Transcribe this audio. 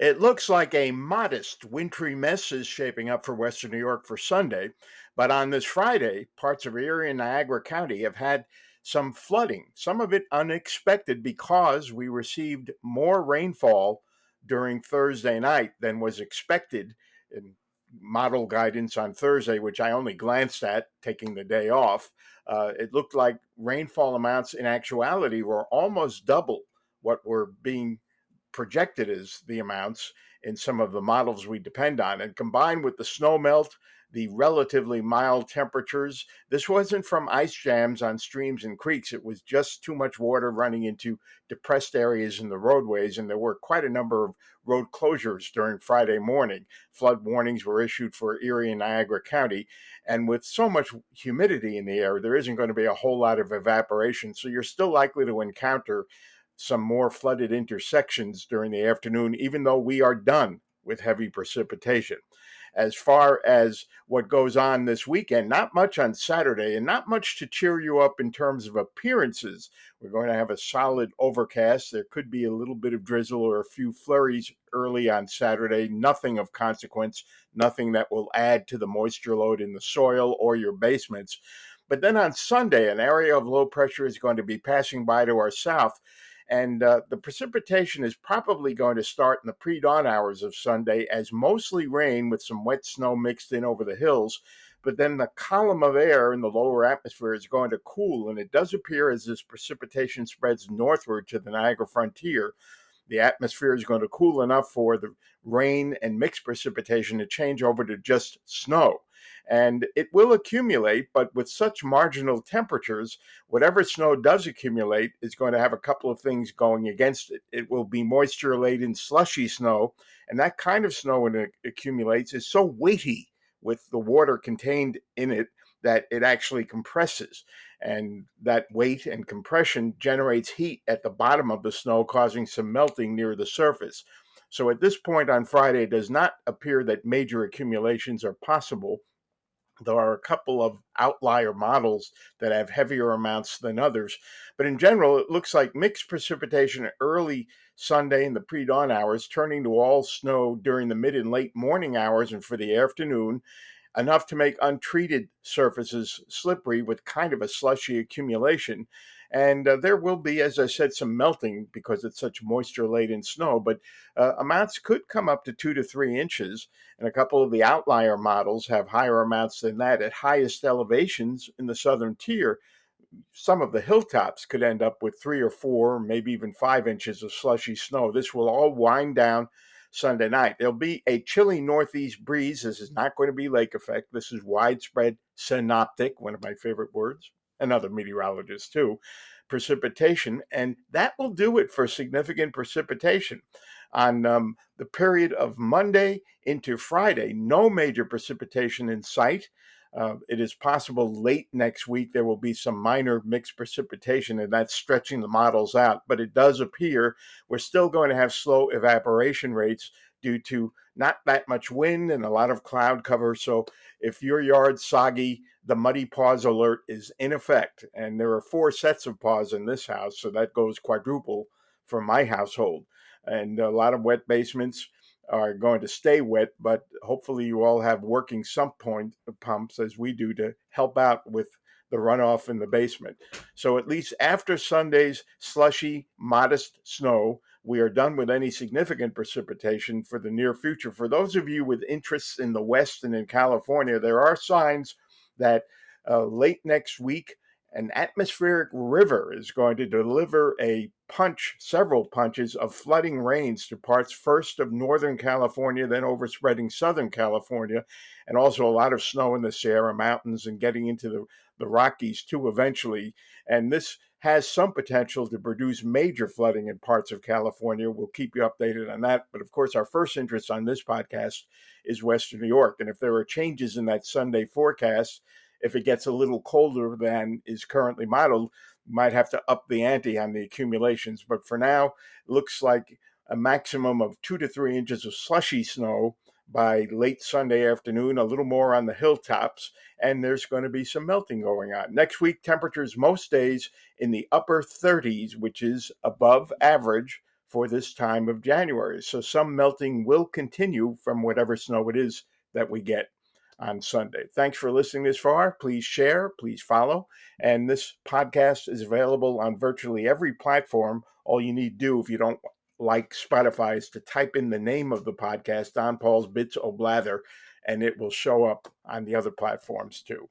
It looks like a modest wintry mess is shaping up for Western New York for Sunday, but on this Friday, parts of Erie and Niagara County have had some flooding, some of it unexpected because we received more rainfall during Thursday night than was expected in model guidance on Thursday, which I only glanced at taking the day off. Uh, it looked like rainfall amounts in actuality were almost double what were being projected as the amounts in some of the models we depend on. And combined with the snow melt, the relatively mild temperatures, this wasn't from ice jams on streams and creeks. It was just too much water running into depressed areas in the roadways. And there were quite a number of road closures during Friday morning. Flood warnings were issued for Erie and Niagara County. And with so much humidity in the air, there isn't going to be a whole lot of evaporation. So you're still likely to encounter some more flooded intersections during the afternoon, even though we are done with heavy precipitation. As far as what goes on this weekend, not much on Saturday and not much to cheer you up in terms of appearances. We're going to have a solid overcast. There could be a little bit of drizzle or a few flurries early on Saturday. Nothing of consequence, nothing that will add to the moisture load in the soil or your basements. But then on Sunday, an area of low pressure is going to be passing by to our south and uh, the precipitation is probably going to start in the pre dawn hours of Sunday as mostly rain with some wet snow mixed in over the hills. But then the column of air in the lower atmosphere is going to cool, and it does appear as this precipitation spreads northward to the Niagara frontier the atmosphere is going to cool enough for the rain and mixed precipitation to change over to just snow. And it will accumulate, but with such marginal temperatures, whatever snow does accumulate is going to have a couple of things going against it. It will be moisture laden, slushy snow, and that kind of snow when it accumulates is so weighty with the water contained in it that it actually compresses. And that weight and compression generates heat at the bottom of the snow, causing some melting near the surface. So at this point on Friday, it does not appear that major accumulations are possible. There are a couple of outlier models that have heavier amounts than others. But in general, it looks like mixed precipitation early Sunday in the pre dawn hours, turning to all snow during the mid and late morning hours and for the afternoon, enough to make untreated surfaces slippery with kind of a slushy accumulation. And uh, there will be, as I said, some melting because it's such moisture laden snow, but uh, amounts could come up to two to three inches. And a couple of the outlier models have higher amounts than that at highest elevations in the southern tier. Some of the hilltops could end up with three or four, maybe even five inches of slushy snow. This will all wind down Sunday night. There'll be a chilly northeast breeze. This is not going to be lake effect. This is widespread synoptic, one of my favorite words, and other meteorologists too, precipitation. And that will do it for significant precipitation. On um, the period of Monday into Friday, no major precipitation in sight. Uh, it is possible late next week there will be some minor mixed precipitation, and that's stretching the models out. But it does appear we're still going to have slow evaporation rates due to not that much wind and a lot of cloud cover. So if your yard's soggy, the muddy paws alert is in effect. And there are four sets of paws in this house, so that goes quadruple for my household. And a lot of wet basements are going to stay wet, but hopefully you all have working sump point uh, pumps as we do to help out with the runoff in the basement. So at least after Sunday's slushy, modest snow, we are done with any significant precipitation for the near future. For those of you with interests in the West and in California, there are signs that uh, late next week an atmospheric river is going to deliver a punch, several punches of flooding rains to parts first of Northern California, then overspreading Southern California, and also a lot of snow in the Sierra Mountains and getting into the, the Rockies too eventually. And this has some potential to produce major flooding in parts of California. We'll keep you updated on that. But of course, our first interest on this podcast is Western New York. And if there are changes in that Sunday forecast, if it gets a little colder than is currently modeled, might have to up the ante on the accumulations. But for now, looks like a maximum of two to three inches of slushy snow by late Sunday afternoon, a little more on the hilltops, and there's going to be some melting going on. Next week, temperatures most days in the upper 30s, which is above average for this time of January. So some melting will continue from whatever snow it is that we get on Sunday. Thanks for listening this far. Please share, please follow. And this podcast is available on virtually every platform. All you need to do if you don't like Spotify is to type in the name of the podcast, Don Paul's Bits O Blather, and it will show up on the other platforms too.